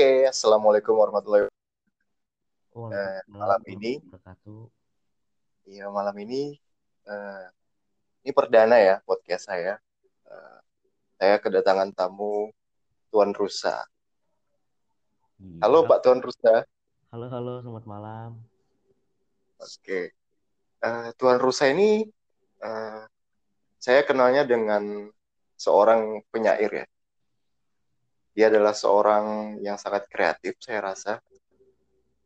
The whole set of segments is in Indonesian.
Oke, assalamualaikum warahmatullahi wabarakatuh. Eh, malam ini, iya malam ini, uh, ini perdana ya podcast saya. Uh, saya kedatangan tamu Tuan Rusa. Iya. Halo Pak Tuan Rusa. Halo halo, selamat malam. Oke, uh, Tuan Rusa ini uh, saya kenalnya dengan seorang penyair ya dia adalah seorang yang sangat kreatif saya rasa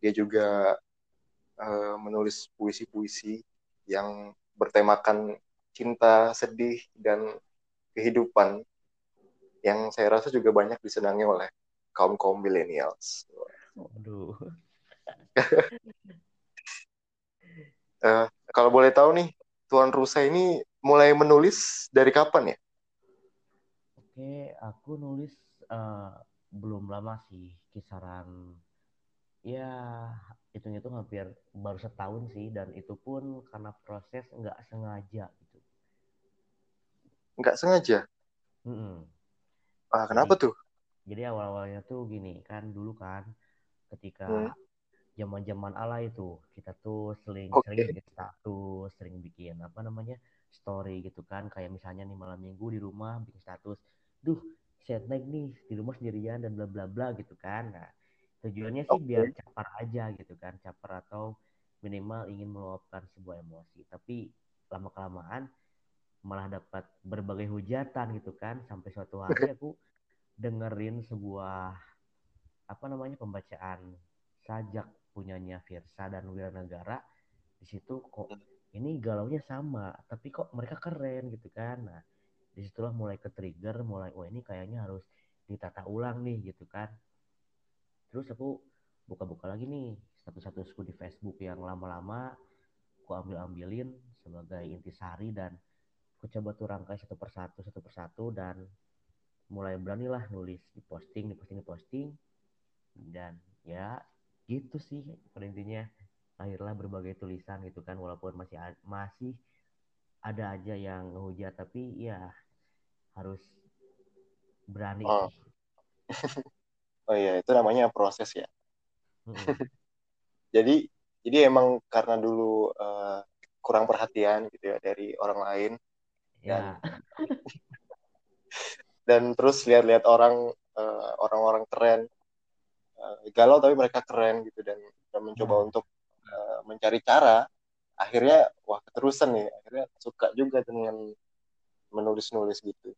dia juga uh, menulis puisi-puisi yang bertemakan cinta sedih dan kehidupan yang saya rasa juga banyak disenangi oleh kaum kaum millennials. Waduh. uh, kalau boleh tahu nih, Tuan Rusa ini mulai menulis dari kapan ya? Oke, aku nulis uh, belum lama sih kisaran ya hitung itu hampir baru setahun sih dan itu pun karena proses nggak sengaja gitu nggak sengaja mm -mm. ah kenapa jadi, tuh jadi awal awalnya tuh gini kan dulu kan ketika zaman hmm. zaman ala itu kita tuh sering okay. sering bikin status sering bikin apa namanya story gitu kan kayak misalnya nih malam minggu di rumah bikin status duh set naik nih di rumah sendirian dan bla bla bla gitu kan. Nah, tujuannya sih okay. biar capar aja gitu kan, capar atau minimal ingin meluapkan sebuah emosi. Tapi lama kelamaan malah dapat berbagai hujatan gitu kan sampai suatu hari aku dengerin sebuah apa namanya pembacaan sajak punyanya Virsa dan Wiranagara di situ kok ini galaunya sama tapi kok mereka keren gitu kan nah di situlah mulai ke trigger mulai wah ini kayaknya harus ditata ulang nih gitu kan. Terus aku buka-buka lagi nih satu-satu di Facebook yang lama-lama aku ambil-ambilin sebagai intisari dan aku coba tuh rangkai satu persatu satu persatu dan mulai beranilah nulis di posting di posting di posting. Dan ya gitu sih pada intinya. Lahirlah berbagai tulisan gitu kan walaupun masih masih ada aja yang ngehujat tapi ya harus berani. Oh, oh iya itu namanya proses ya. Hmm. jadi jadi emang karena dulu uh, kurang perhatian gitu ya dari orang lain ya. dan dan terus lihat-lihat orang uh, orang-orang keren uh, galau tapi mereka keren gitu dan, dan mencoba hmm. untuk uh, mencari cara akhirnya wah keterusan nih akhirnya suka juga dengan menulis-nulis gitu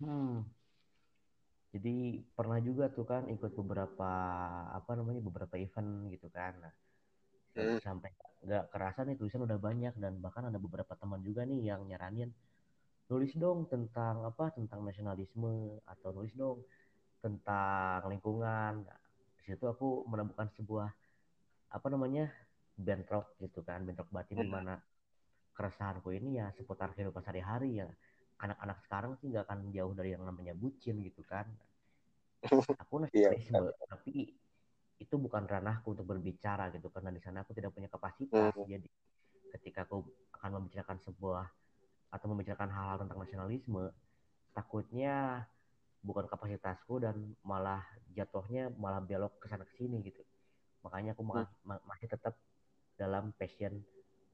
Hmm. Jadi pernah juga tuh kan ikut beberapa apa namanya beberapa event gitu kan. Nah, hmm. sampai nggak kerasa nih tulisan udah banyak dan bahkan ada beberapa teman juga nih yang nyaranin nulis dong tentang apa tentang nasionalisme atau nulis dong tentang lingkungan. Nah, di situ aku menemukan sebuah apa namanya bentrok gitu kan bentrok batin hmm. di mana keresahanku ini ya seputar kehidupan sehari-hari ya anak-anak sekarang sih nggak akan jauh dari yang namanya bucin gitu kan aku nasionalisme iya. tapi itu bukan ranahku untuk berbicara gitu karena di sana aku tidak punya kapasitas hmm. jadi ketika aku akan membicarakan sebuah atau membicarakan hal-hal tentang nasionalisme takutnya bukan kapasitasku dan malah jatuhnya malah belok ke sana ke sini gitu makanya aku hmm. ma masih tetap dalam passion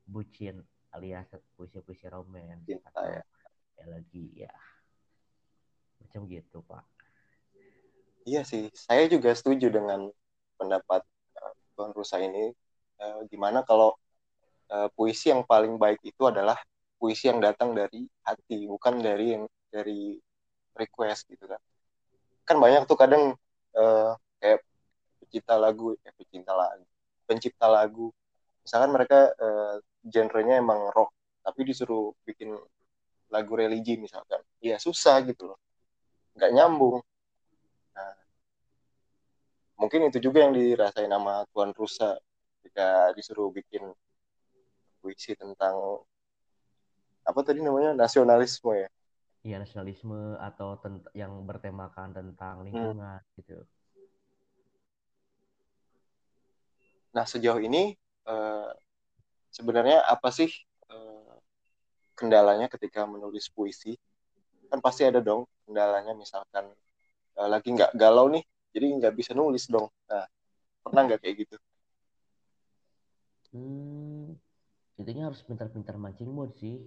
bucin alias puisi-puisi atau ya ya lagi ya. Macam gitu pak. Iya sih saya juga setuju dengan pendapat Tuan Rusa ini. Uh, gimana kalau uh, puisi yang paling baik itu adalah puisi yang datang dari hati bukan dari dari request gitu kan kan banyak tuh kadang uh, kayak pencipta lagu ya pencipta lagu pencipta lagu. Misalkan mereka uh, genrenya emang rock tapi disuruh lagu religi misalkan. Ya susah gitu loh. Nggak nyambung. Nah, mungkin itu juga yang dirasain nama Tuan Rusa ketika disuruh bikin puisi tentang apa tadi namanya? Nasionalisme ya? Iya nasionalisme atau yang bertemakan tentang hmm. lingkungan hmm. gitu. Nah sejauh ini uh, sebenarnya apa sih kendalanya ketika menulis puisi kan pasti ada dong kendalanya misalkan uh, lagi nggak galau nih jadi nggak bisa nulis dong. Nah pernah nggak kayak gitu? Hmm intinya harus pintar-pintar mancing mood sih.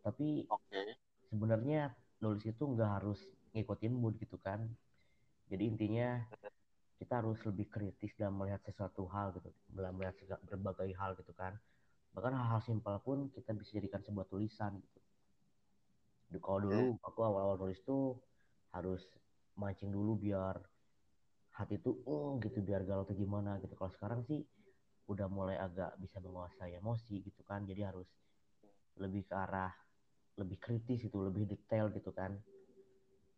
Tapi oke. sebenarnya nulis itu nggak harus ngikutin mood gitu kan. Jadi intinya kita harus lebih kritis dalam melihat sesuatu hal gitu dalam melihat berbagai hal gitu kan bahkan hal-hal simpel pun kita bisa jadikan sebuah tulisan gitu. Kalau dulu aku awal-awal nulis tuh harus mancing dulu biar hati tuh "Oh," gitu biar galau tuh gimana gitu. Kalau sekarang sih udah mulai agak bisa menguasai emosi gitu kan. Jadi harus lebih ke arah lebih kritis itu lebih detail gitu kan.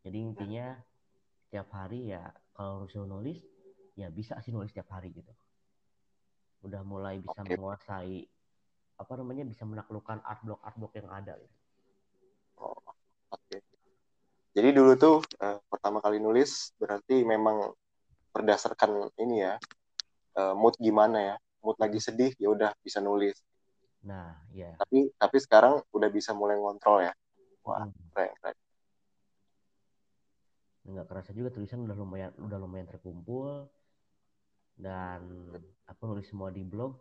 Jadi intinya tiap hari ya kalau disuruh nulis ya bisa sih nulis tiap hari gitu. Udah mulai bisa Oke. menguasai apa namanya bisa menaklukkan art block art block yang ada gitu. Oh, oke. Jadi dulu tuh eh, pertama kali nulis berarti memang berdasarkan ini ya eh, mood gimana ya? Mood lagi sedih ya udah bisa nulis. Nah ya tapi tapi sekarang udah bisa mulai ngontrol ya? Wah Mm-mm. keren keren. Nggak kerasa juga tulisan udah lumayan udah lumayan terkumpul. Dan aku nulis semua di blog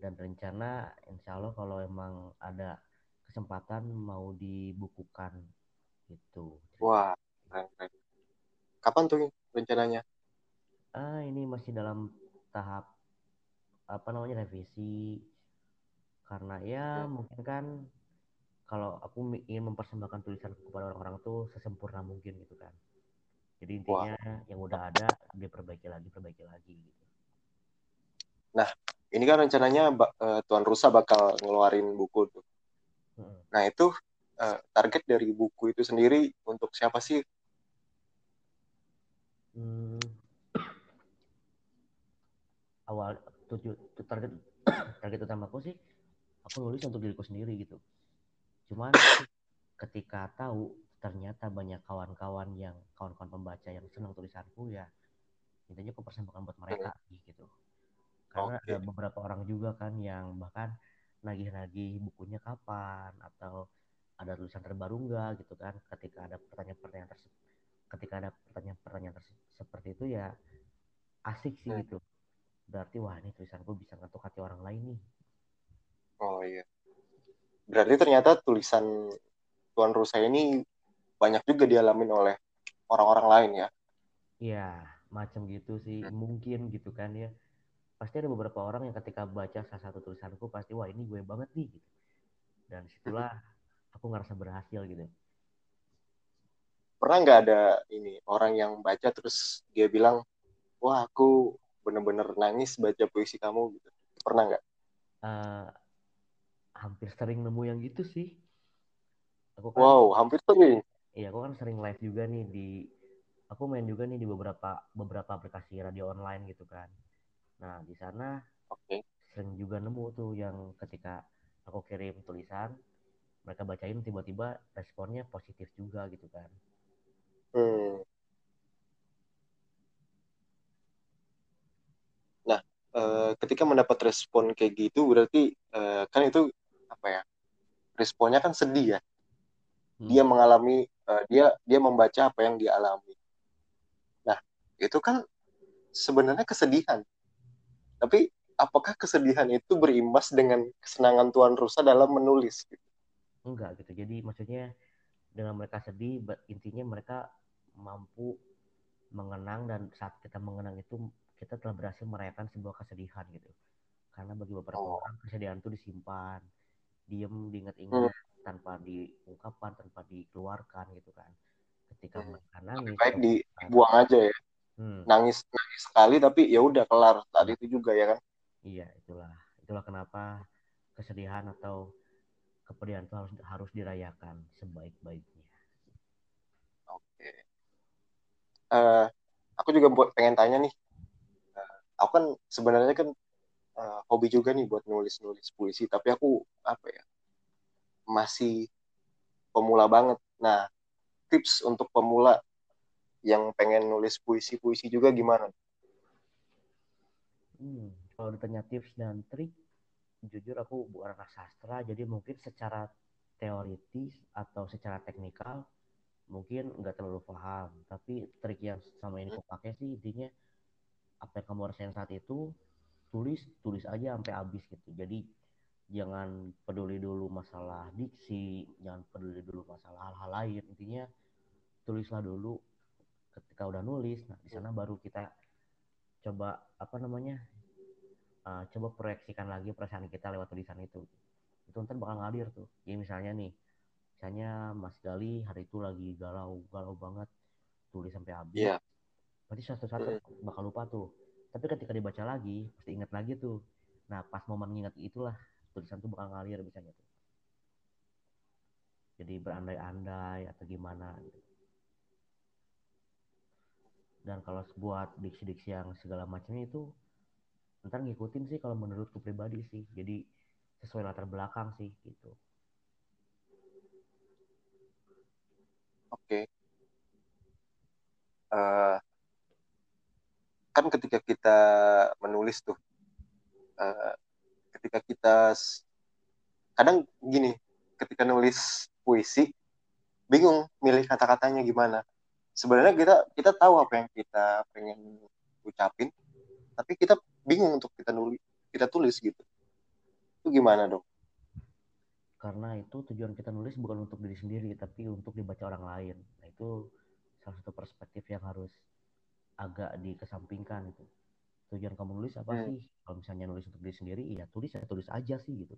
dan rencana insya Allah kalau emang ada kesempatan mau dibukukan gitu. Wah kapan tuh rencananya? Ah ini masih dalam tahap apa namanya revisi. Karena ya mungkin kan kalau aku ingin mempersembahkan tulisanku kepada orang-orang tuh sesempurna mungkin gitu kan. Jadi intinya yang udah ada diperbaiki lagi perbaiki lagi gitu ini kan rencananya eh, Tuan Rusa bakal ngeluarin buku tuh. Mm-mm. nah itu eh, target dari buku itu sendiri untuk siapa sih? Hmm, awal tujuh tu- target target utamaku sih aku nulis untuk diriku sendiri gitu. Cuman ketika tahu ternyata banyak kawan-kawan yang kawan-kawan pembaca yang senang tulisanku ya intinya aku persembahkan buat mereka sih, gitu karena Oke. ada beberapa orang juga kan yang bahkan nagih-nagih bukunya kapan atau ada tulisan terbaru enggak gitu kan ketika ada pertanyaan-pertanyaan terse- ketika ada pertanyaan-pertanyaan seperti itu ya asik sih Hmm. gitu berarti wah ini tulisanku bisa ngetuk hati orang lain nih oh iya berarti ternyata tulisan Tuan Rusa ini banyak juga dialamin oleh orang-orang lain ya Iya, macam gitu sih. Mungkin gitu kan ya. Pasti ada beberapa orang yang ketika baca salah satu tulisanku pasti wah ini gue banget nih gitu. Dan situlah aku ngerasa berhasil gitu. pernah nggak ada ini orang yang baca terus dia bilang wah aku bener-bener nangis baca puisi kamu gitu pernah nggak Eh, hampir sering nemu yang gitu sih. Aku kan wow hampir sering iya aku kan sering live juga nih di aku main juga nih di beberapa beberapa aplikasi radio online gitu kan. Nah, di sana oke sering juga nemu tuh yang ketika aku kirim tulisan mereka bacain tiba-tiba responnya positif juga gitu kan. Hmm. Nah, eh, ketika mendapat respon kayak gitu, berarti eh, kan itu apa ya? Responnya kan sedih ya. Dia Hmm. mengalami, eh, dia dia membaca apa yang dia alami. Nah, itu kan sebenarnya kesedihan. Tapi apakah kesedihan itu berimbas dengan kesenangan Tuan Rusa dalam menulis? enggak gitu jadi maksudnya dengan mereka sedih intinya mereka mampu mengenang dan saat kita mengenang itu kita telah berhasil merayakan sebuah kesedihan gitu karena bagi beberapa Oh, orang kesedihan itu disimpan diem hmm, diingat-ingat tanpa diungkapkan tanpa dikeluarkan gitu kan ketika hmm. mereka Lebih nangis baik dibuang aja ya. Hmm, Nangis nangis sekali tapi ya udah kelar nah, itu juga ya kan. iya itulah itulah kenapa kesedihan atau kepedihan itu harus harus dirayakan sebaik-baiknya Oke. Eh, aku juga buat pengen tanya nih. Eh, aku kan sebenarnya kan eh, hobi juga nih buat nulis-nulis puisi, tapi aku apa ya masih pemula banget. Nah, tips untuk pemula yang pengen nulis puisi-puisi juga gimana? Hmm, kalau ditanya tips dan trik, jujur aku bukan anak sastra, jadi mungkin secara teoritis atau secara teknikal mungkin nggak terlalu paham. Tapi trik yang sama ini aku pakai sih intinya apa yang kamu rasain saat itu tulis tulis aja sampai habis gitu. Jadi jangan peduli dulu masalah diksi jangan peduli dulu masalah hal-hal lain. Intinya tulislah dulu ketika udah nulis nah di sana baru kita coba apa namanya uh, coba proyeksikan lagi perasaan kita lewat tulisan itu. Itu ntar bakal ngalir tuh. Jadi misalnya nih misalnya Mas Gali hari itu lagi galau galau banget tulis sampai habis. Yeah. berarti satu-satu mm. bakal lupa tuh. Tapi ketika dibaca lagi pasti ingat lagi tuh. Nah pas momen ingat itulah tulisan tuh bakal ngalir misalnya tuh. Jadi berandai-andai atau gimana gitu. Dan kalau buat diksi-diksi yang segala macamnya itu ntar ngikutin sih kalau menurutku pribadi sih jadi sesuai latar belakang sih gitu Oke. Okay. Uh, eh, kan ketika kita menulis tuh, uh, ketika kita kadang gini, ketika nulis puisi, bingung milih kata-katanya gimana. Sebenarnya kita kita tahu apa yang kita pengen ucapin, tapi kita bingung untuk kita nulis, kita tulis gitu. Itu gimana dong? karena itu tujuan kita nulis bukan untuk diri sendiri tapi untuk dibaca orang lain nah itu salah satu perspektif yang harus agak dikesampingkan itu tujuan kamu nulis apa hmm. sih kalau misalnya nulis untuk diri sendiri ya tulis ya tulis aja sih gitu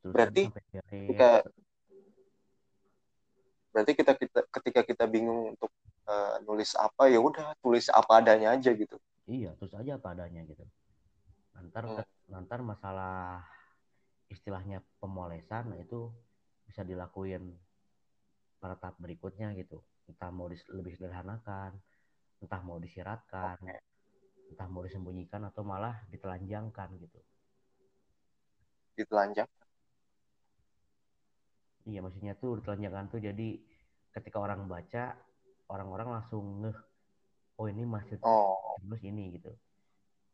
tulis berarti ketika berarti kita kita ketika kita bingung untuk uh, nulis apa ya udah tulis apa adanya aja gitu. Iya tulis aja apa adanya gitu. Nanti hmm. nanti masalah istilahnya pemolesan nah itu bisa dilakuin pada tahap berikutnya gitu. Entah mau dis lebih sederhanakan entah mau disiratkan entah mau disembunyikan atau malah ditelanjangkan gitu. Ditelanjang iya maksudnya tuh ditelanjangkan tuh jadi ketika orang baca orang-orang langsung ngeh oh ini masih oh. terus ini gitu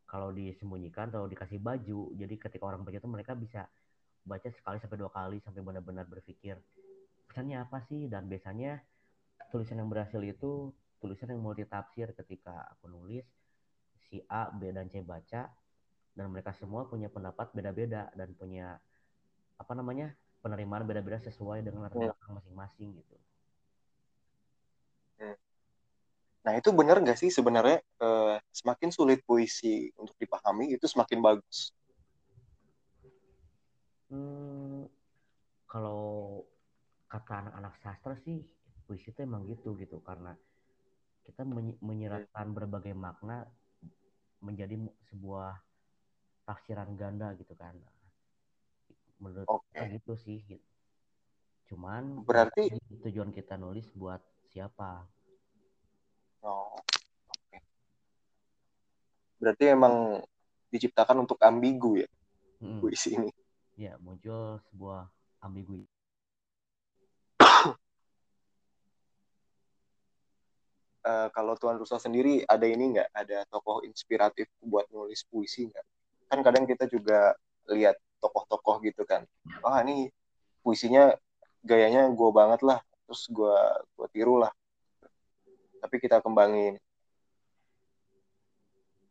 kalau disembunyikan atau dikasih baju jadi ketika orang baca tuh mereka bisa baca sekali sampai dua kali sampai benar-benar berpikir pesannya apa sih dan biasanya tulisan yang berhasil itu tulisan yang multi tafsir ketika aku nulis si A, B dan C baca dan mereka semua punya pendapat beda-beda dan punya apa namanya penerimaan beda-beda sesuai dengan latar belakang masing-masing gitu. Hmm. Nah itu benar nggak sih sebenarnya eh, semakin sulit puisi untuk dipahami itu semakin bagus. Hmm, kalau kata anak-anak sastra sih puisi itu emang gitu gitu karena kita menyeratkan berbagai makna menjadi sebuah tafsiran ganda gitu kan menurut okay. gitu sih gitu. cuman berarti tujuan kita nulis buat siapa oh okay. berarti emang diciptakan untuk ambigu ya hmm. puisi ini ya muncul sebuah ambigu uh, kalau Tuan Rusa sendiri ada ini nggak ada tokoh inspiratif buat nulis puisi nggak kan kadang kita juga lihat tokoh-tokoh gitu kan. Wah ini puisinya gayanya gue banget lah. Terus gue gue tiru lah. Tapi kita kembangin.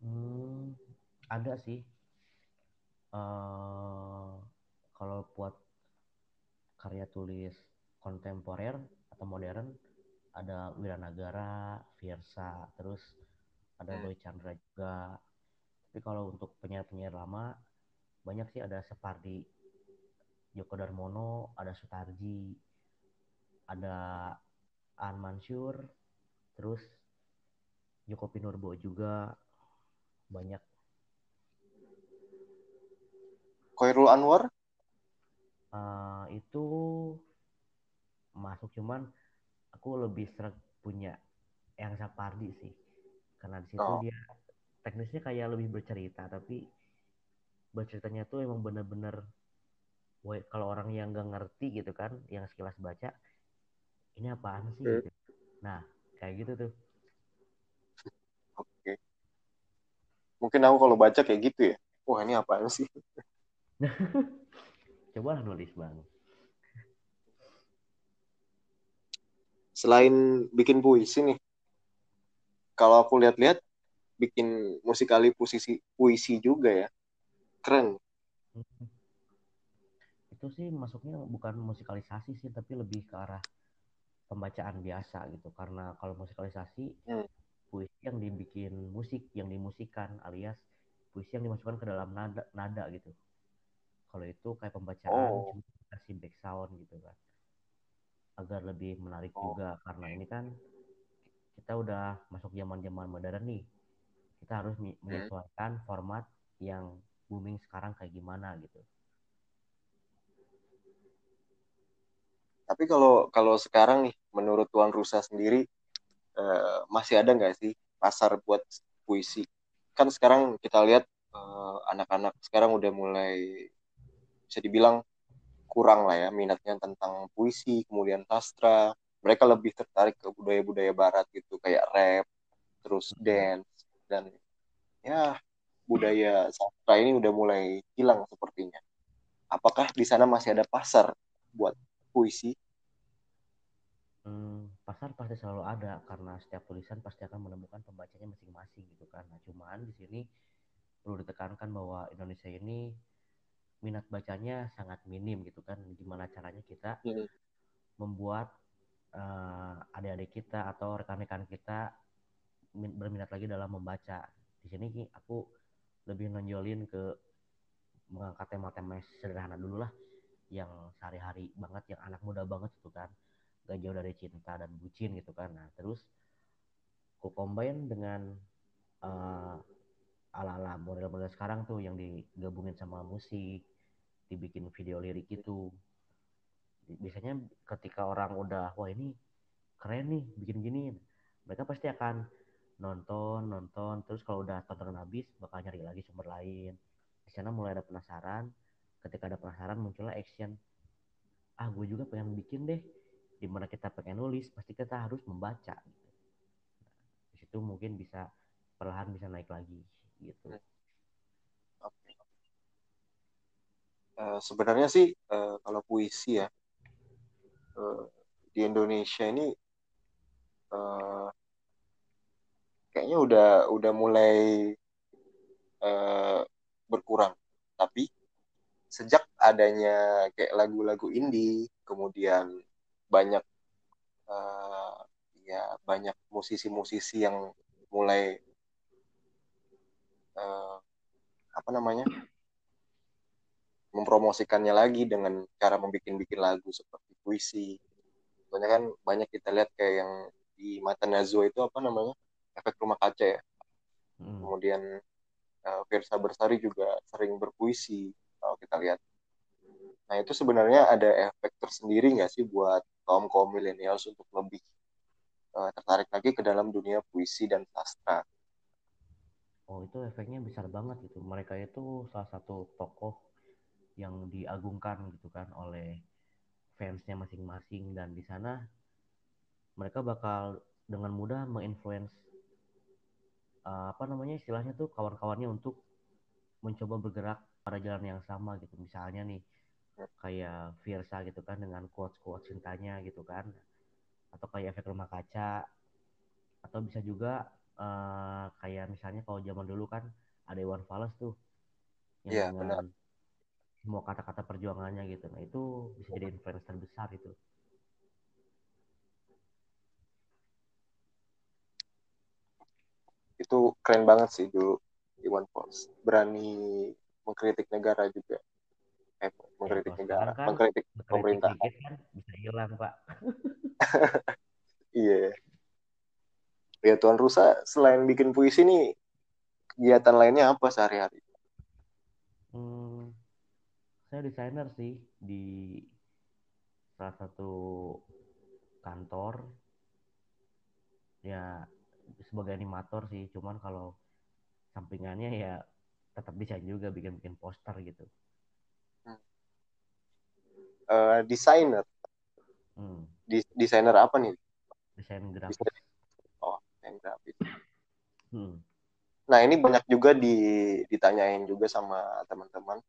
Hmm, ada sih. Uh, kalau buat karya tulis kontemporer atau modern ada Wiranagara, Fiersa, terus ada hmm. Boy Chandra juga. Tapi kalau untuk penyair-penyair lama banyak sih ada Separdi Joko Darmono, ada Sutarji, ada An Mansur, terus Joko Pinurbo juga banyak. Khairul Anwar? uh, itu masuk cuman aku lebih sering punya yang Sapardi sih karena di situ oh. dia teknisnya kayak lebih bercerita tapi berceritanya tuh emang bener-bener kalau orang yang gak ngerti gitu kan yang sekilas baca ini apaan sih? Gitu. nah kayak gitu tuh. Oke. Mungkin aku kalau baca kayak gitu ya. Wah ini apaan sih? Cobalah nulis bang. Selain bikin puisi nih kalau aku lihat-lihat bikin musikali puisi puisi juga ya keren itu sih masuknya bukan musikalisasi sih tapi lebih ke arah pembacaan biasa gitu karena kalau musikalisasi hmm. puisi yang dibikin musik yang dimusikan alias puisi yang dimasukkan ke dalam nada nada gitu kalau itu kayak pembacaan oh. cuma kasih back sound gitu kan agar lebih menarik oh. juga karena ini kan kita udah masuk zaman zaman modern nih kita harus hmm. menyesuaikan format yang booming sekarang kayak gimana gitu. Tapi kalau kalau sekarang nih menurut Tuan Rusa sendiri uh, masih ada nggak sih pasar buat puisi? Kan sekarang kita lihat eh, anak-anak uh, sekarang udah mulai bisa dibilang kurang lah ya minatnya tentang puisi kemudian sastra. Mereka lebih tertarik ke budaya-budaya barat gitu kayak rap terus dance dan ya budaya sastra ini udah mulai hilang sepertinya apakah di sana masih ada pasar buat puisi Hmm, pasar pasti selalu ada karena setiap tulisan pasti akan menemukan pembacanya masing-masing gitu kan. Nah, cuman di sini perlu ditekankan bahwa Indonesia ini minat bacanya sangat minim gitu kan. Gimana caranya kita hmm. membuat uh, adik-adik kita atau rekan-rekan kita berminat lagi dalam membaca. Di sini aku lebih nonjolin ke mengangkat tema-tema sederhana dulu lah yang sehari-hari banget yang anak muda banget itu kan. Gak jauh dari cinta dan bucin gitu kan. Nah terus ku combine dengan uh, ala-ala model-model sekarang tuh yang digabungin sama musik dibikin video lirik itu biasanya ketika orang udah wah ini keren nih bikin gini mereka pasti akan nonton nonton. Terus kalau udah tonton habis bakal nyari lagi sumber lain. Di sana mulai ada penasaran. Ketika ada penasaran muncullah action. Ah gue juga pengen bikin deh. Di mana kita pengen nulis pasti kita harus membaca. Gitu. Di situ mungkin bisa perlahan bisa naik lagi gitu. Uh, sebenarnya sih uh, kalau puisi ya uh, di Indonesia ini uh, kayaknya udah udah mulai uh, berkurang. Tapi sejak adanya kayak lagu-lagu indie, kemudian banyak uh, ya banyak musisi-musisi yang mulai uh, apa namanya mempromosikannya lagi dengan cara membuat-bikin lagu seperti puisi. Soalnya kan banyak kita lihat kayak yang di Mata Nazwa itu apa namanya efek rumah kaca ya. Hmm. Kemudian uh, Versa Bersari juga sering berpuisi kalau kita lihat. Nah itu sebenarnya ada efek tersendiri nggak sih buat kaum kaum milenials untuk lebih uh, tertarik lagi ke dalam dunia puisi dan sastra. Oh itu efeknya besar banget gitu. Mereka itu salah satu tokoh yang diagungkan gitu kan oleh fansnya masing-masing dan di sana mereka bakal dengan mudah menginfluence uh, apa namanya istilahnya tuh kawan-kawannya untuk mencoba bergerak pada jalan yang sama gitu. Misalnya nih kayak Virsa gitu kan dengan quotes-quotes cintanya gitu kan atau kayak efek rumah kaca atau bisa juga uh, kayak misalnya kalau zaman dulu kan ada Iwan Fals tuh yang ya, dengan benar. semua kata-kata perjuangannya gitu nah itu bisa jadi influencer besar itu itu keren banget sih dulu Iwan Fals berani mengkritik negara juga. Eh mengkritik ya, negara kan, mengkritik pemerintah. kan bisa hilang pak. Iya. Ya Tuan Rusa selain bikin puisi nih kegiatan lainnya apa sehari-hari? Hmm, saya desainer sih di salah satu kantor. Ya sebagai animator sih cuman kalau sampingannya ya tetap desain juga bikin-bikin poster gitu uh, desainer. Hmm. desainer apa nih? Desain grafis. Oh, desain grafis. Hmm. Nah ini banyak juga di, ditanyain juga sama teman-teman.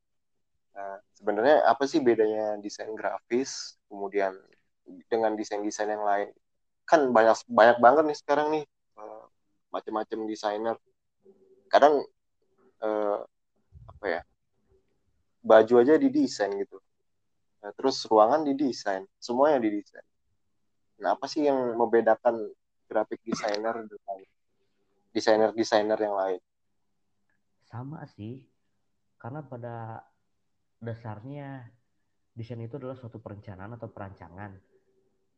Uh, sebenarnya apa sih bedanya desain grafis kemudian dengan desain-desain yang lain? kan banyak banyak banget nih sekarang nih macam-macam desainer. Kadang uh, apa ya baju aja didesain gitu. Nah, terus ruangan didesain semuanya didesain. Nah apa sih yang membedakan graphic designer dengan desainer-desainer yang lain? Sama sih karena pada dasarnya desain itu adalah suatu perencanaan atau perancangan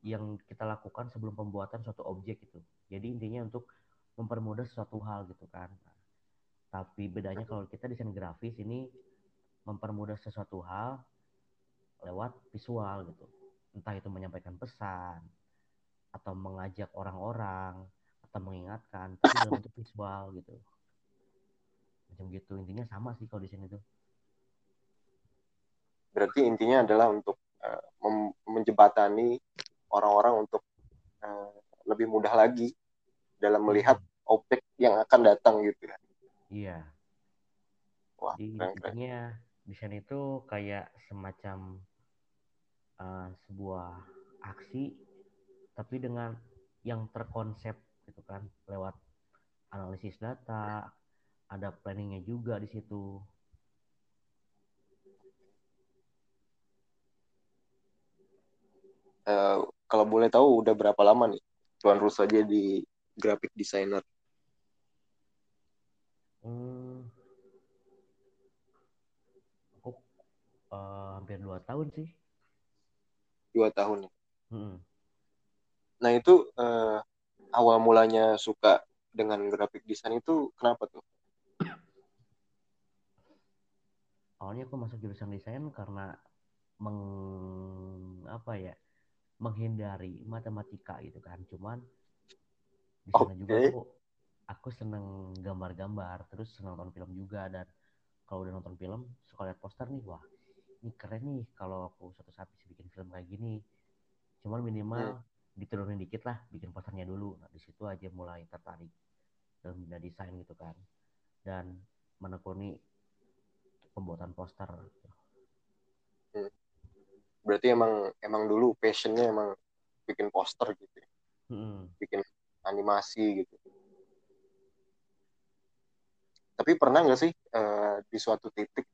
yang kita lakukan sebelum pembuatan suatu objek itu. Jadi intinya untuk mempermudah suatu hal gitu kan. Tapi bedanya kalau kita desain grafis ini mempermudah sesuatu hal lewat visual gitu. Entah itu menyampaikan pesan atau mengajak orang-orang atau mengingatkan tapi dalam bentuk visual gitu. Macam gitu intinya sama sih kalau desain itu. Berarti intinya adalah untuk uh, menjebatani orang-orang untuk uh, lebih mudah lagi dalam melihat objek yang akan datang gitu ya. Iya. Wah, Jadi intinya desain itu kayak semacam uh, sebuah aksi tapi dengan yang terkonsep gitu kan lewat analisis data, ada planningnya juga di situ. Uh, kalau boleh tahu udah berapa lama nih Tuan Rus aja di graphic designer? Hmm, aku uh, hampir dua tahun sih. Dua tahun ya. Hmm. Nah itu uh, awal mulanya suka dengan graphic design itu kenapa tuh? Awalnya aku masuk jurusan desain karena meng apa ya menghindari matematika gitu kan cuman di sana okay. juga aku aku seneng gambar-gambar terus seneng nonton film juga dan kalau udah nonton film suka lihat poster nih wah ini keren nih kalau aku suatu saat bisa bikin film kayak gini cuman minimal hmm. diturunin dikit lah bikin posternya dulu nah di situ aja mulai tertarik dalam dunia desain gitu kan dan menekuni pembuatan poster hmm berarti emang emang dulu passionnya emang bikin poster gitu ya. hmm. bikin animasi gitu. Tapi pernah nggak sih uh, di suatu titik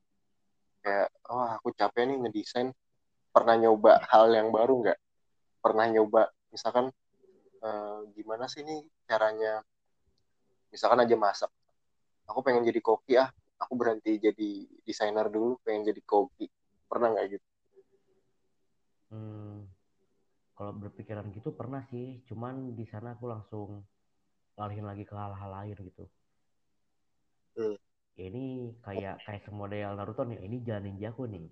kayak oh aku capek nih ngedesain. Pernah nyoba hal yang baru nggak? Pernah nyoba misalkan uh, gimana sih nih caranya? Misalkan aja masak. Aku pengen jadi koki ah aku berhenti jadi desainer dulu pengen jadi koki. Pernah nggak gitu? Hmm, kalau berpikiran gitu pernah sih, cuman di sana aku langsung ngalihin lagi ke hal-hal lain gitu. Hmm. ini kayak kayak semodel Naruto nih, ini jalan ninjaku nih.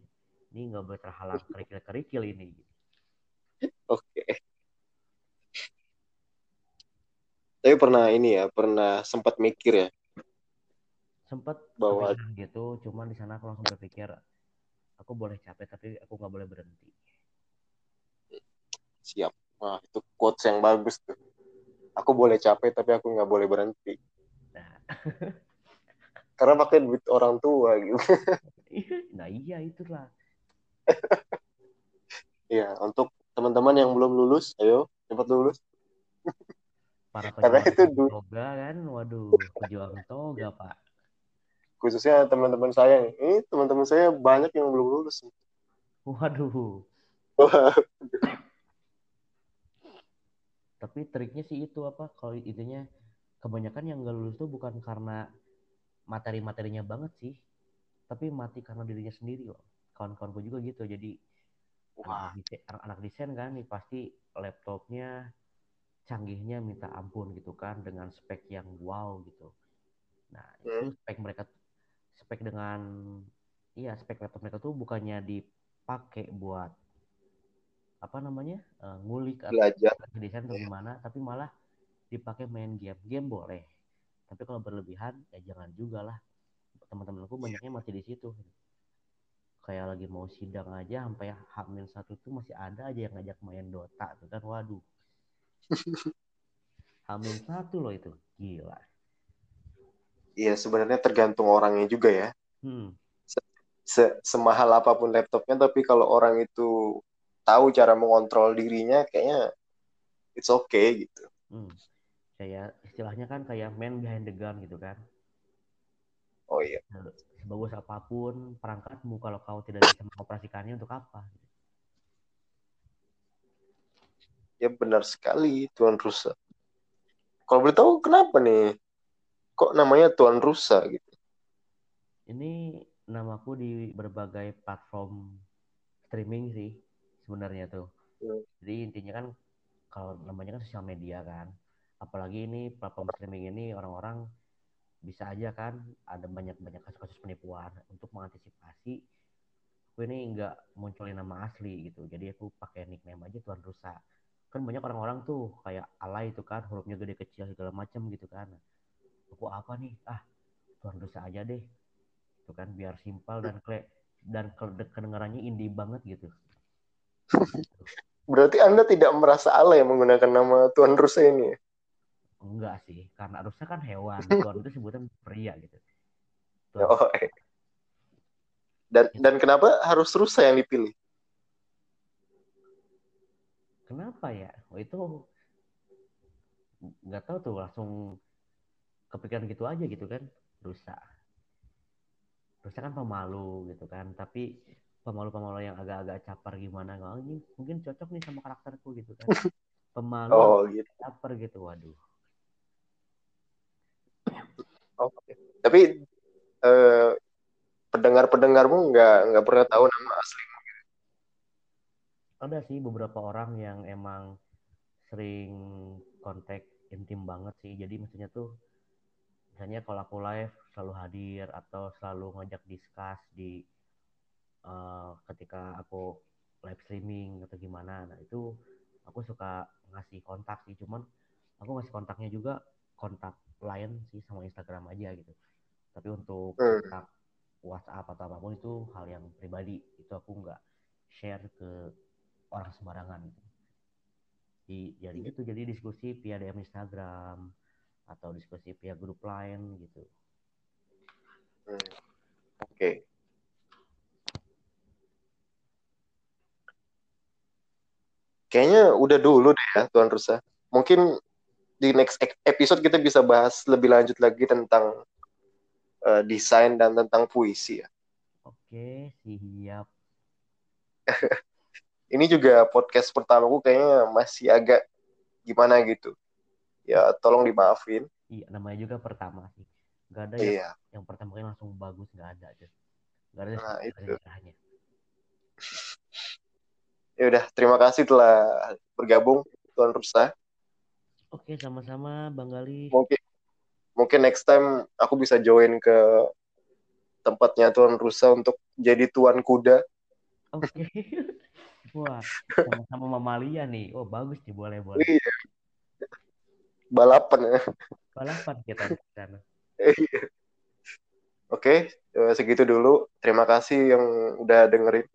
Ini nggak boleh terhalang kerikil-kerikil ini. Oke. Okay. Tapi pernah ini ya, pernah sempat mikir ya. Sempat bahwa gitu, cuman di sana aku langsung berpikir aku boleh capek tapi aku nggak boleh berhenti siap. Nah itu quotes yang bagus tuh. Aku boleh capek tapi aku nggak boleh berhenti. Nah. karena pakai duit orang tua gitu. Nah iya itulah. Iya, untuk teman-teman yang belum lulus, ayo cepat lulus. Para Karena itu toga kan, waduh, pejuang toga pak. Khususnya teman-teman saya, ini teman-teman saya banyak yang belum lulus. Waduh tapi triknya sih itu apa kalau intinya kebanyakan yang gak lulus tuh bukan karena materi-materinya banget sih tapi mati karena dirinya sendiri loh kawan-kawan gue juga gitu jadi Wah. anak desain kan nih pasti laptopnya canggihnya minta ampun gitu kan dengan spek yang wow gitu nah itu hmm. spek mereka spek dengan iya spek laptop mereka tuh bukannya dipakai buat apa namanya uh, ngulik belajar. desain atau gimana tapi malah dipakai main game. Game boleh tapi kalau berlebihan ya jangan juga lah. Teman-temanku banyaknya masih di situ. Kayak lagi mau sidang aja sampai hamil satu tuh masih ada aja yang ngajak main Dota tuh kan waduh. Hamil satu loh itu gila. Iya sebenarnya tergantung orangnya juga ya. Hmm. se semahal apa pun laptopnya tapi kalau orang itu tahu cara mengontrol dirinya kayaknya it's okay gitu. Hmm. kayak istilahnya kan kayak man behind the gun gitu kan. Oh iya. Sebagus apa pun perangkatmu kalau kau tidak bisa mengoperasikannya untuk apa? Ya benar sekali Tuan Rusa. Kalau boleh tahu kenapa nih? Kok namanya Tuan Rusa gitu? Ini namaku di berbagai platform streaming sih sebenarnya tuh. Hmm. jadi intinya kan kalau namanya kan sosial media kan apalagi ini platform streaming ini orang-orang bisa aja kan ada banyak-banyak kasus-kasus penipuan. Untuk mengantisipasi aku ini nggak munculin nama asli gitu. Jadi aku pakai nickname aja Tuan Rusa. Kan banyak orang-orang tuh kayak alay itu kan hurufnya gede kecil segala macam gitu kan. Aku apa nih? Ah Tuan Rusa aja deh. Itu kan biar simpel dan kle dan kedengarannya indie banget gitu Berarti Anda tidak merasa alay menggunakan nama Tuan Rusa ini? Enggak sih, karena Rusa kan hewan. Tuan itu sebutan pria gitu. Tuan. Oh, eh. Dan gitu. dan kenapa harus Rusa yang dipilih? Kenapa ya? Oh, itu nggak tahu tuh langsung kepikiran gitu aja gitu kan Rusa. Rusa kan pemalu gitu kan, tapi pemalu-pemalu yang agak-agak capar gimana oh, ini mungkin cocok nih sama karakterku gitu kan pemalu oh, gitu. caper gitu waduh oke okay. tapi eh, pendengar-pendengarmu nggak nggak pernah tahu nama gitu? ada sih beberapa orang yang emang sering kontak intim banget sih jadi maksudnya tuh misalnya kalau aku live selalu hadir atau selalu ngajak diskus di uh, ketika aku live streaming atau gimana nah itu aku suka ngasih kontak sih cuman aku ngasih kontaknya juga kontak lain sih sama Instagram aja gitu tapi untuk hmm. kontak WhatsApp atau apa pun itu hal yang pribadi itu aku nggak share ke orang sembarangan gitu. di jadi itu jadi diskusi via DM Instagram atau diskusi via grup lain gitu. Hmm. Oke. Okay. Kayaknya udah dulu deh ya Tuan Rusa. Mungkin di next episode kita bisa bahas lebih lanjut lagi tentang uh, desain dan tentang puisi ya. Oke, siap. Ini juga podcast pertamaku kayaknya masih agak gimana gitu. Ya, tolong dimaafin. Iya, namanya juga pertama sih. Gak ada iya. yang, yang pertama kali langsung bagus, gak ada. Gak ada, nah, itu. Ada Ya udah, terima kasih telah bergabung Tuan Rusa. Oke, sama-sama Bang Gali. Mungkin mungkin next time aku bisa join ke tempatnya Tuan Rusa untuk jadi tuan kuda. Oke. Wah, sama-sama mamalia nih. Oh, bagus nih, boleh boleh. Iya. Balapan ya. Balapan kita di sana. Iya. Oke, eh, segitu dulu. Terima kasih yang udah dengerin.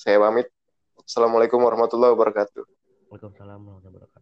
Saya pamit. Assalamualaikum warahmatullahi wabarakatuh. Waalaikumsalam warahmatullahi wabarakatuh.